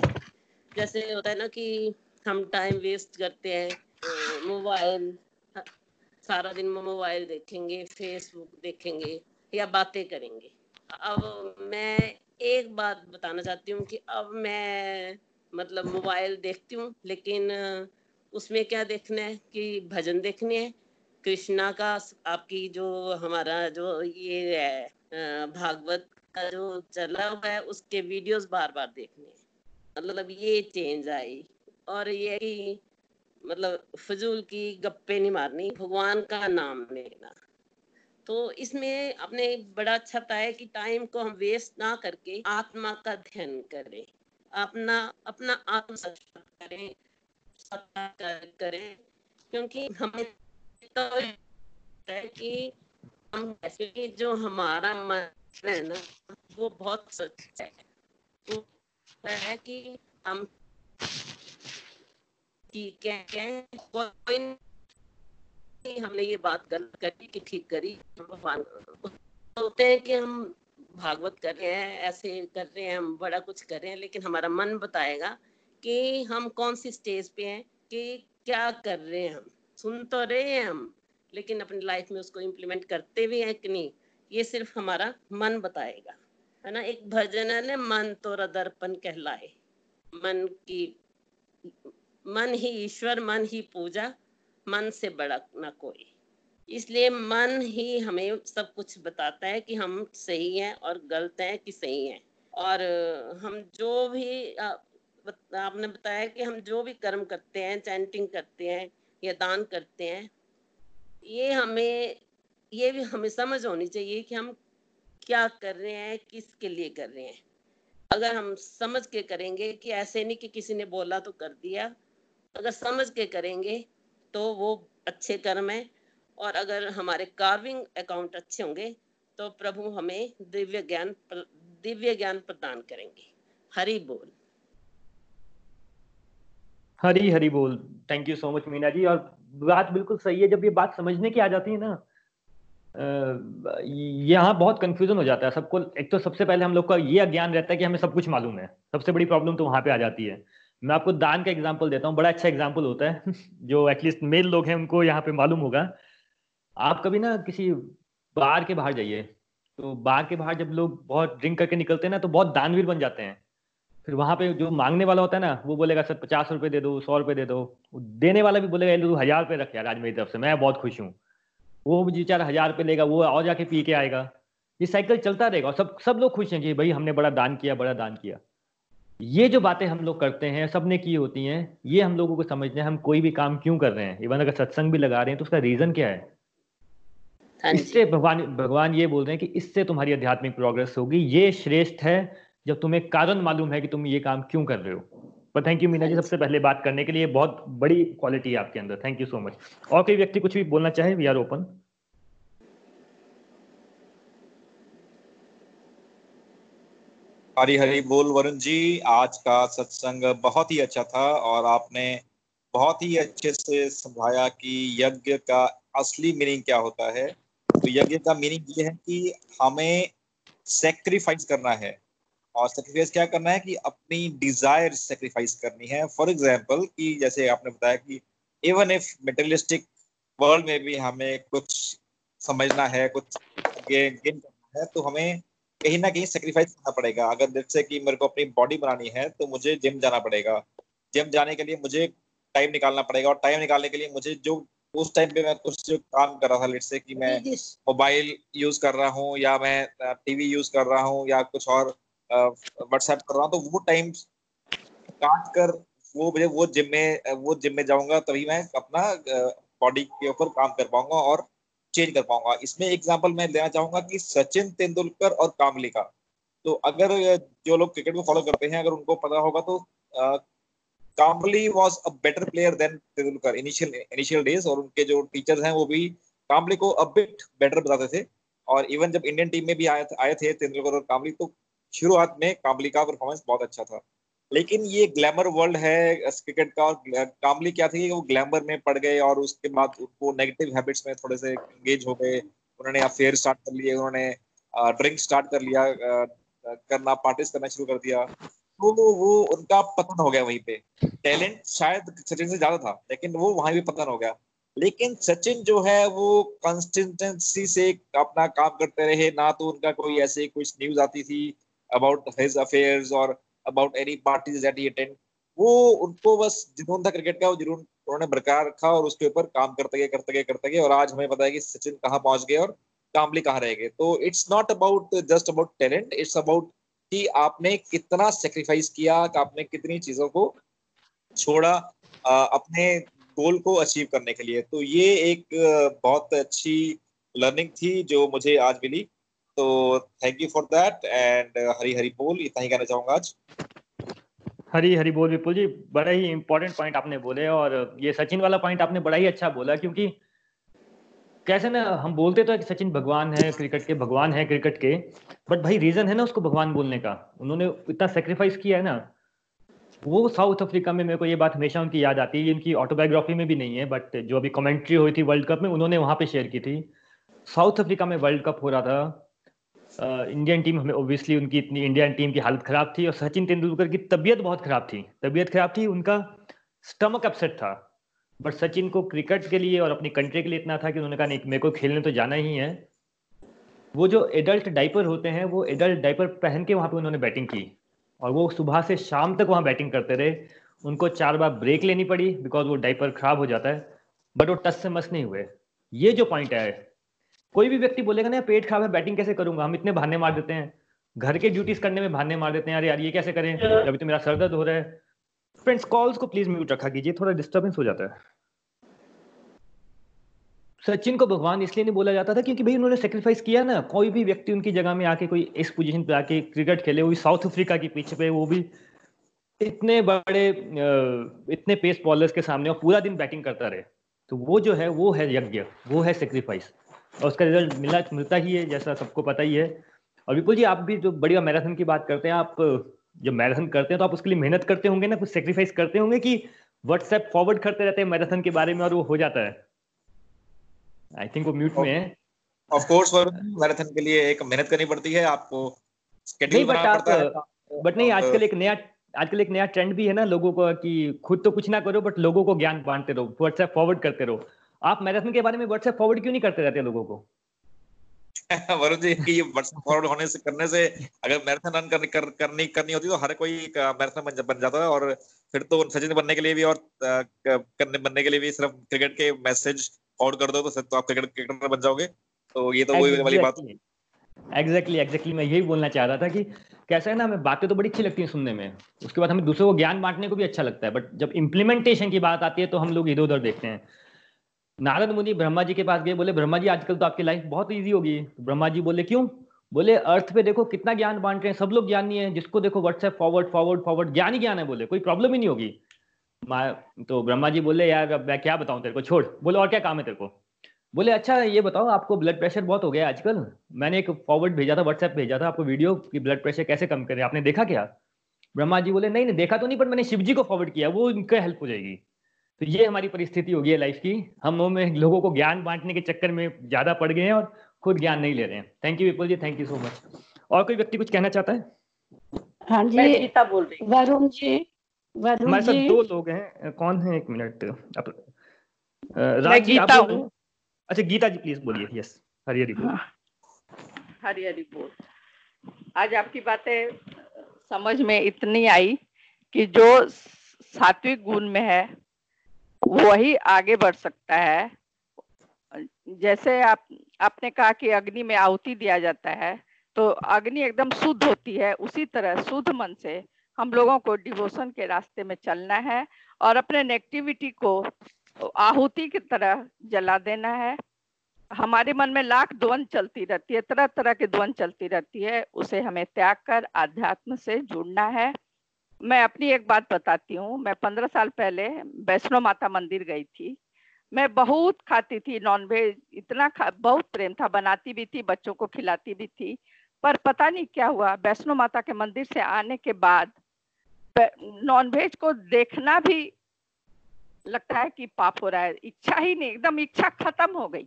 जैसे होता है ना कि हम टाइम वेस्ट करते हैं मोबाइल सारा दिन मोबाइल देखेंगे फेसबुक देखेंगे, या बातें करेंगे। अब मैं एक बात बताना चाहती हूँ कि अब मैं मतलब मोबाइल देखती हूँ, लेकिन उसमें क्या देखना है कि भजन देखने हैं कृष्णा का आपकी जो हमारा जो ये है भागवत का जो चला हुआ है, उसके वीडियोस बार बार देखने मतलब ये चेंज आई। और ये मतलब फजूल की गप्पे नहीं मारनी, भगवान का नाम लेना। तो इसमें आपने बड़ा अच्छा बताया कि टाइम को हम वेस्ट ना करके आत्मा का ध्यान करें। अपना अपना आत्म करें करें, क्योंकि हमें तो है कि हम जो हमारा मन है ना, वो बहुत सच है। वो है कि हम ठीक है कोई नहीं, हमने ये बात गलत करी कि ठीक करी भगवान होते हैं कि हम भागवत कर रहे हैं, ऐसे कर रहे हैं, हम बड़ा कुछ कर रहे हैं, लेकिन हमारा मन बताएगा कि हम कौन सी स्टेज पे हैं, कि क्या कर रहे हैं हम। सुन तो रहे हैं हम लेकिन अपनी लाइफ में उसको इम्प्लीमेंट करते भी हैं कि नहीं ये सिर्फ़ हमारा मन बताएगा। है ना? एक भजन है मन तो दर्पण कहलाए। मन की मन ही ईश्वर मन ही पूजा मन से बड़ा ना कोई। इसलिए मन ही हमें सब कुछ बताता है कि हम सही हैं और गलत हैं कि सही हैं। और हम जो भी आ, आपने बताया कि हम जो भी कर्म करते हैं चैंटिंग करते हैं या दान करते हैं, ये हमें, ये भी हमें समझ होनी चाहिए कि हम क्या कर रहे हैं, किसके लिए कर रहे हैं। अगर हम समझ के करेंगे कि ऐसे नहीं कि किसी ने बोला तो कर दिया, अगर समझ के करेंगे तो वो अच्छे कर्म है, और अगर हमारे कार्विंग अकाउंट अच्छे होंगे तो प्रभु हमें दिव्य ज्ञान दिव्य ज्ञान प्रदान करेंगे। हरि बोल। हरी हरी बोल। Thank you so much Meena ji. और बात बिल्कुल सही है, जब ये बात समझने की आ जाती है ना यहाँ बहुत कंफ्यूजन हो जाता है सबको। एक तो सबसे पहले हम लोग का ये अज्ञान रहता है कि हमें सब कुछ मालूम है। सबसे बड़ी प्रॉब्लम तो वहाँ पे आ जाती है। मैं आपको दान का एग्ज़ाम्पल देता हूँ। बड़ा अच्छा एग्ज़ाम्पल होता है, (laughs) जो एटलीस्ट मेल लोग हैं, उनको यहाँ पे मालूम होगा। आप कभी ना किसी बार के बाहर जाइए तो बार के बाहर जब लोग बहुत ड्रिंक करके निकलते हैं ना तो बहुत दानवीर बन जाते हैं। फिर वहाँ पे जो मांगने वाला होता है ना वो बोलेगा सर पचास रुपए दे दो सौ रुपए दे दो। देने वाला भी बोलेगा तू हज़ार रुपए रख यार आज मेरी तरफ़ से मैं बहुत खुश हूँ। वो भी बेचारा हज़ार रुपए लेगा वो और जाके पी के आएगा। ये साइकिल चलता रहेगा और सब सब लोग खुश हैं कि भाई हमने बड़ा दान किया बड़ा दान किया। ये जो बातें हम लोग करते हैं सबने की होती हैं ये हम लोगों को समझना है हम कोई भी काम क्यों कर रहे हैं? इवन अगर सत्संग भी लगा रहे हैं तो उसका रीजन क्या है? हाँ इससे भगवान भगवान ये बोल रहे हैं कि इससे तुम्हारी आध्यात्मिक प्रोग्रेस होगी। ये श्रेष्ठ है जब तुम्हें कारण मालूम है कि तुम ये काम क्यों कर रहे हो। पर थैंक यू मीना जी, सबसे पहले बात करने के लिए बहुत बड़ी क्वालिटी है आपके अंदर। थैंक यू सो मच और कोई व्यक्ति कुछ भी बोलना चाहे we are open Hari Hari बोल, वरुण जी, आज का सत्संग बहुत ही अच्छा था और आपने बहुत ही अच्छे से समझाया कि यज्ञ का असली मीनिंग क्या होता है। तो यज्ञ का मीनिंग ये है कि हमें सेक्रीफाइस करना है। और सेक्रीफाइस क्या करना है कि अपनी डिज़ायर सेक्रीफाइस करनी है। फॉर एग्ज़ाम्पल कि जैसे आपने बताया कि इवन इफ़ मेटेरियलिस्टिक वर्ल्ड में भी हमें कुछ समझना है कुछ गेन करना है तो हमें कहीं ना कहीं सेक्रीफाइस करना पड़ेगा। अगर जैसे कि मेरे को अपनी बॉडी बनानी है तो मुझे जिम जाना पड़ेगा। जिम जाने के लिए मुझे टाइम निकालना पड़ेगा और टाइम निकालने के लिए मुझे जो उस टाइम पे मैं कुछ जो काम कर रहा था लेट से कि मैं मोबाइल यूज़ कर रहा हूँ या मैं टीवी यूज़ कर रहा हूँ या कुछ और व्हाट्सएप कर रहा हूँ तो वो टाइम काट कर वो मुझे वो जिम में, वो जिम में जाऊँगा, तभी मैं अपना बॉडी के ऊपर काम कर पाऊँगा और चेंज कर पाऊँगा। इसमें एग्ज़ाम्पल मैं लेना चाहूँगा कि सचिन तेंदुलकर और कामली का। तो अगर जो लोग क्रिकेट को फॉलो करते हैं, अगर उनको पता होगा तो Kambli was a better player than Tendulkar initial initial days और उनके जो टीचर्स हैं, वो भी कामली को अब बिट बेटर बताते थे। और इवन जब इंडियन टीम में भी आए आए थे तेंदुलकर और कामली तो शुरुआत में कामली का परफॉर्मेंस बहुत अच्छा था। लेकिन ये ग्लैमर वर्ल्ड है क्रिकेट का, और कामली क्या थी वो ग्लैमर में पड़ गए और उसके बाद उनको नेगेटिव हैबिट्स में थोड़े से एंगेज हो गए। उन्होंने अफेयर स्टार्ट कर लिए, उन्होंने ड्रिंक स्टार्ट कर लिया करना पार्टीज़ करना शुरू कर दिया। तो वो उनका पतन हो गया वहीं पे। टैलेंट शायद सचिन से ज़्यादा था, लेकिन वो वहाँ भी पतन हो गया। लेकिन सचिन जो है, वो कंसिस्टेंसी से अपना काम करते रहे। ना तो उनका कोई ऐसे कुछ न्यूज़ आती थी अबाउट हिज अफेयर्स और about any parties that he attend वो उनको बस जुनून था क्रिकेट का वो जुनून उन्होंने बरकरार रखा और उसके ऊपर काम करते गए करते गए करते गए और आज हमें पता है कि सचिन कहाँ पहुँच गए और कामली कहाँ रह गए। तो it's not about just about talent it's about कि आपने कितना सेक्रीफाइस किया आपने कितनी चीज़ों को छोड़ा अपने गोल को अचीव करने के लिए। तो ये एक बहुत अच्छी लर्निंग थी जो मुझे आज मिली। तो thank you for that and Hari Hari बोल इतना ही कहना चाहूँगा आज। हरी हरी बोल विपुल जी, बड़ा ही इंपॉर्टेंट पॉइंट आपने बोले, और ये सचिन वाला पॉइंट आपने बड़ा ही अच्छा बोला, क्योंकि कैसे ना, हम बोलते तो कि सचिन भगवान है क्रिकेट के भगवान है क्रिकेट के बट भाई रीजन है ना उसको भगवान बोलने का। उन्होंने इतना सेक्रीफाइस किया है ना, वो साउथ अफ्रीका में मेरे को ये बात हमेशा उनकी याद आती है, इनकी ऑटोबायोग्राफी में भी नहीं है बट जो अभी कमेंट्री हुई थी वर्ल्ड कप में, उन्होंने वहाँ पे शेयर की थी। साउथ अफ्रीका में वर्ल्ड कप हो रहा था इंडियन टीम हमें ऑब्वियसली उनकी इतनी इंडियन टीम की हालत खराब थी और सचिन तेंदुलकर की तबीयत बहुत खराब थी। तबीयत खराब थी, उनका स्टमक अपसेट था। बट सचिन को क्रिकेट के लिए और अपनी कंट्री के लिए इतना था कि उन्होंने कहा, नहीं, मेरे को खेलने तो जाना ही है। वो जो एडल्ट डाइपर होते हैं, वो एडल्ट डाइपर पहन के वहाँ पे उन्होंने बैटिंग की। और वो सुबह से शाम तक वहाँ बैटिंग करते रहे। उनको चार बार ब्रेक लेनी पड़ी बिकॉज़ वो डाइपर खराब हो जाता है। बट वो टच से मस नहीं हुए। ये जो पॉइंट है कोई भी व्यक्ति बोलेगा ना पेट खराब है, बैटिंग कैसे करूँगा? हम इतने बहाने मार देते हैं। घर के ड्यूटीज़ करने में बहाने मार देते हैं, अरे यार, ये कैसे करें? अभी तो मेरा सर दर्द हो रहा है। फ्रेंड्स कॉल्स को प्लीज़ म्यूट रखा कीजिए, थोड़ा डिस्टर्बेंस हो जाता है। सचिन को भगवान इसलिए नहीं बोला जाता था क्योंकि भाई उन्होंने सेक्रीफाइस किया ना। कोई भी व्यक्ति उनकी जगह में आके कोई इस पोजीशन पे आके क्रिकेट खेले, वो भी साउथ अफ्रीका के पीछे पे, वो भी इतने बड़े इतने पेस बॉलर्स के सामने और पूरा दिन बैटिंग करता रहे। तो वो जो है, वो है यज्ञ, वो है सेक्रीफाइस और उसका रिज़ल्ट मिला मिलता ही है जैसा सबको पता ही है। और विपुल जी आप भी जो बढ़िया मैराथन की बात करते हैं आप जब मैराथन करते हैं तो आप उसके लिए मेहनत करते होंगे ना कुछ सेक्रीफाइस करते होंगे कि व्हाट्सएप फॉरवर्ड करते रहते हैं मैराथन के बारे में और वो हो जाता है? आई थिंक वो म्यूट में है। ऑफ़ कोर्स मैराथन के लिए एक मेहनत करनी पड़ती है आपको नहीं बट आप बट नहीं आजकल एक नया आजकल एक नया ट्रेंड भी है ना लोगों को कि खुद तो कुछ ना करो बट लोगों को ज्ञान बांटते रहो व्हाट्सएप फॉरवर्ड करते रहो। आप मैराथन के बारे में व्हाट्सएप फॉरवर्ड क्यों नहीं करते रहते लोगों को? (laughs) वरुण जी कि ये व्हाट्सएप फॉरवर्ड होने से करने से अगर मैराथन रन करनी कर, करनी करनी होती तो हर कोई मैराथन बन, बन जाता है और फिर तो सचिन बनने के लिए भी और करने बनने के लिए भी सिर्फ़ क्रिकेट के मैसेज फॉरवर्ड कर दो तो तो आप क्रिकेट क्रिकेटर बन जाओगे। तो ये तो वही वाली बात है। एग्जैक्टली एग्जैक्टली मैं यही बोलना चाह रहा था कि कैसा है ना हमें बातें तो बड़ी अच्छी लगती हैं सुनने में। उसके बाद हमें दूसरों को ज्ञान बांटने को भी अच्छा लगता है बट जब इम्प्लीमेंटेशन की बात आती है तो हम लोग इधर उधर देखते हैं। नारद मुनि ब्रह्मा जी के पास गए, बोले ब्रह्मा जी आजकल तो आपकी लाइफ बहुत ईजी होगी तो ब्रह्मा जी बोले, क्यों? बोले अर्थ पे देखो कितना ज्ञान बांट रहे हैं, सब लोग ज्ञानी है, जिसको देखो व्हाट्सएप फॉरवर्ड फॉरवर्ड फॉरवर्ड ज्ञान ही ज्ञान है बोले, कोई प्रॉब्लम ही नहीं होगी। तो ब्रह्मा जी बोले, यार मैं क्या बताऊँ तेरे को? छोड़। बोले, और क्या काम है तेरे को? बोले अच्छा ये बताओ, आपको ब्लड प्रेशर बहुत हो गया आजकल? मैंने एक फॉरवर्ड भेजा था व्हाट्सएप भेजा था आपको वीडियो कि ब्लड प्रेशर कैसे कम करें, आपने देखा क्या? ब्रह्मा जी बोले, नहीं नहीं, देखा तो नहीं, पर मैंने शिव जी को फॉरवर्ड किया, वो इनका हेल्प हो जाएगी। तो ये हमारी परिस्थिति होगी है लाइफ की। हम में लोगों को ज्ञान बांटने के चक्कर में ज़्यादा पड़ गए हैं और खुद ज्ञान नहीं ले रहे हैं। Thank you Vipul ji thank you so much और कोई व्यक्ति कुछ कहना चाहता है? हाँ जी। गीता बोल रही वरुण जी वरुण हमारे साथ दो लोग हैं। कौन है एक मिनट? राज जी अच्छा गीता जी प्लीज़ बोलिए। यस हरी हरी बोल। हाँ। हरी हरी बोल। आज आपकी बातें समझ में इतनी आई कि जो सात्विक गुण में है वही आगे बढ़ सकता है। जैसे आप, आपने कहा कि अग्नि में आहुति दिया जाता है तो अग्नि एकदम शुद्ध होती है। उसी तरह शुद्ध मन से हम लोगों को डिवोशन के रास्ते में चलना है और अपने नेगेटिविटी को आहुति की तरह जला देना है। हमारे मन में लाख द्वंद चलती रहती है, तरह तरह के द्वंद चलती रहती है, उसे हमें त्याग कर आध्यात्म से जुड़ना है। मैं अपनी एक बात बताती हूँ। मैं पंद्रह साल पहले वैष्णो माता मंदिर गई थी। मैं बहुत खाती थी नॉनवेज इतना खा, बहुत प्रेम था, बनाती भी थी, बच्चों को खिलाती भी थी। पर पता नहीं क्या हुआ, वैष्णो माता के मंदिर से आने के बाद नॉनवेज को देखना भी लगता है कि पाप हो रहा है। इच्छा ही नहीं, एकदम इच्छा खत्म हो गई।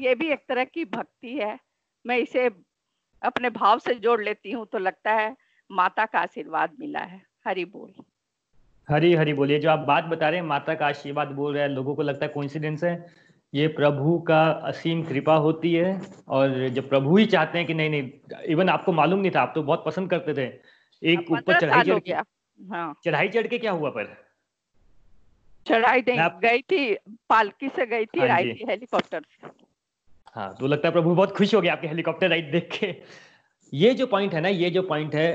ये भी एक तरह की भक्ति है। मैं इसे अपने भाव से जोड़ लेती हूँ तो लगता है माता का आशीर्वाद मिला है। हरि बोल। हरी हरी बोलिए जो आप बात बता रहे हैं माता का आशीर्वाद बोल रहे हैं लोगों को लगता है कोइंसिडेंस है। ये प्रभु का असीम कृपा होती है और जब प्रभु ही चाहते हैं कि नहीं नहीं इवन आपको मालूम नहीं था आप तो बहुत पसंद करते थे। एक ऊपर चढ़ाई चढ़ के हाँ। चढ़ाई चढ़ के क्या हुआ पर? चढ़ाई नहीं गई थी पालकी से गई थी हाँ हेलीकॉप्टर से। हाँ तो लगता है प्रभु बहुत खुश हो गया आपके हेलीकॉप्टर राइड देख के। ये जो पॉइंट है ना ये जो पॉइंट है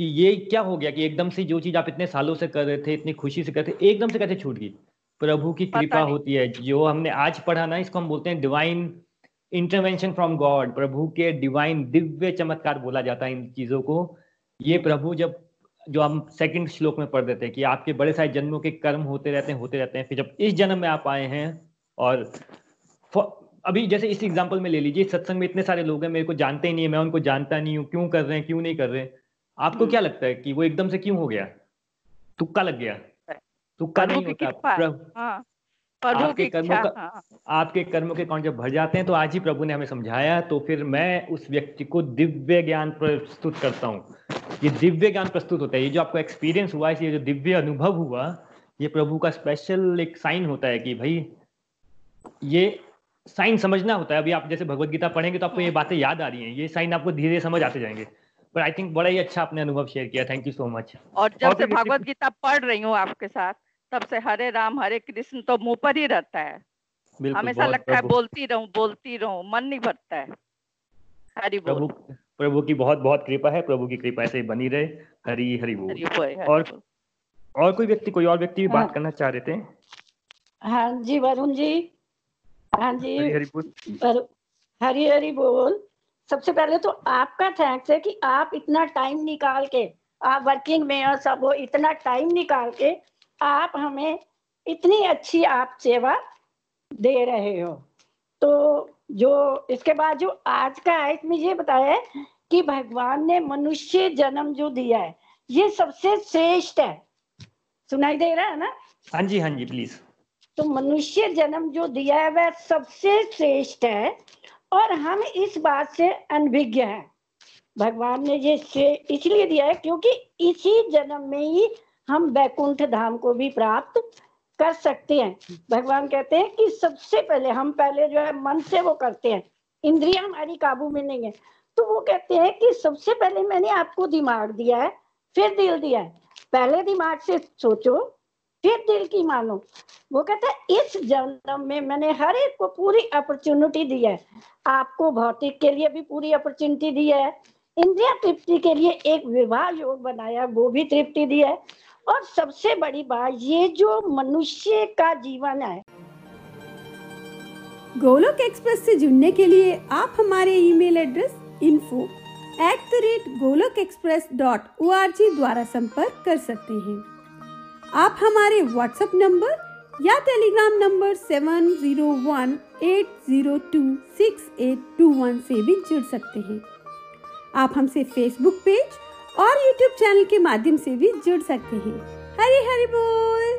कि ये क्या हो गया कि एकदम से जो चीज़ आप इतने सालों से कर रहे थे इतनी खुशी से कर रहे थे एकदम से कैसे छूट गई। प्रभु की कृपा होती है। जो हमने आज पढ़ा ना इसको हम बोलते हैं डिवाइन इंटरवेंशन फ्रॉम गॉड प्रभु के डिवाइन दिव्य चमत्कार बोला जाता है इन चीज़ों को। ये प्रभु जब जो हम सेकंड श्लोक में पढ़ देते हैं कि आपके बड़े सारे जन्मों के कर्म होते रहते हैं होते रहते हैं फिर जब इस जन्म में आप आए हैं और अभी जैसे इस एग्ज़ाम्पल में ले लीजिए सत्संग में इतने सारे लोग हैं मेरे को जानते ही नहीं है मैं उनको जानता नहीं हूँ क्यों कर रहे हैं क्यों नहीं कर रहे आपको हम्म। क्या लगता है कि वो एकदम से क्यों हो गया? तुक्का लग गया। तुक्का नहीं होता हाँ, आपके कर्मों का हाँ। आपके कर्मों के कौन जब भर जाते हैं तो आज ही प्रभु ने हमें समझाया तो फिर मैं उस व्यक्ति को दिव्य ज्ञान प्रस्तुत करता हूँ। ये दिव्य ज्ञान प्रस्तुत होता है। ये जो आपको एक्सपीरियंस हुआ है ये जो दिव्य अनुभव हुआ ये प्रभु का स्पेशल एक साइन होता है कि भाई ये साइन समझना होता है। अभी आप जैसे भगवत गीता पढ़ेंगे तो आपको ये बातें याद आ रही हैं। ये साइन आपको धीरे समझ आते जाएँगे। पर आई थिंक बड़ा ही अच्छा आपने अनुभव शेयर किया. थैंक यू सो मच और जब से भगवत गीता पढ़ रही हूँ आपके साथ तब से हरे राम हरे कृष्ण तो मुँह पर ही रहता है। हमेशा लगता है बोलती रहूँ बोलती रहूँ मन नहीं भरता है। हरि प्रभु प्रभु की बहुत बहुत कृपा है प्रभु की कृपा ऐसे बनी रहे। हरी हरि बोल। और और कोई व्यक्ति कोई और व्यक्ति भी बात हाँ। करना चाह रहे थे? हाँ जी वरुण जी। हाँ जी। हरी हरी बोल। सबसे पहले तो आपका थैंक्स है कि आप इतना टाइम निकाल के आप वर्किंग में और सब हो इतना टाइम निकाल के आप हमें इतनी अच्छी आप सेवा दे रहे हो। तो जो इसके बाद जो आज का आयत में ये बताया है कि भगवान ने मनुष्य जन्म जो दिया है ये सबसे श्रेष्ठ है। सुनाई दे रहा है ना? हाँ जी हाँ जी प्लीज़ तो मनुष्य जन्म जो दिया है वह सबसे श्रेष्ठ है। और हम इस बात से अनभिज्ञ हैं। भगवान ने ये इसलिए दिया है क्योंकि इसी जन्म में ही हम बैकुंठ धाम को भी प्राप्त कर सकते हैं। भगवान कहते हैं कि सबसे पहले, हम पहले जो है मन से वो करते हैं। इंद्रिया हमारी काबू में नहीं है। तो वो कहते हैं कि सबसे पहले मैंने आपको दिमाग दिया है, फिर दिल दिया है। पहले दिमाग से सोचो फिर दिल की मानो। वो कहता है, इस जन्म में मैंने हर एक को पूरी अपॉर्चुनिटी दी है। आपको भौतिक के लिए भी पूरी अपॉर्चुनिटी दी है। इंद्रिया तृप्ति के लिए एक विवाह योग बनाया, वो भी तृप्ति दी है। और सबसे बड़ी बात, ये जो मनुष्य का जीवन है। गोलोक एक्सप्रेस से जुड़ने के लिए आप हमारे email address info at the rate Golok express dot O द्वारा संपर्क कर सकते हैं। आप हमारे व्हाट्सएप नंबर या Telegram number seven zero one eight zero two six eight two one से भी जुड़ सकते हैं। आप हमसे फेसबुक पेज और यूट्यूब चैनल के माध्यम से भी जुड़ सकते हैं। हरी हरी बोल!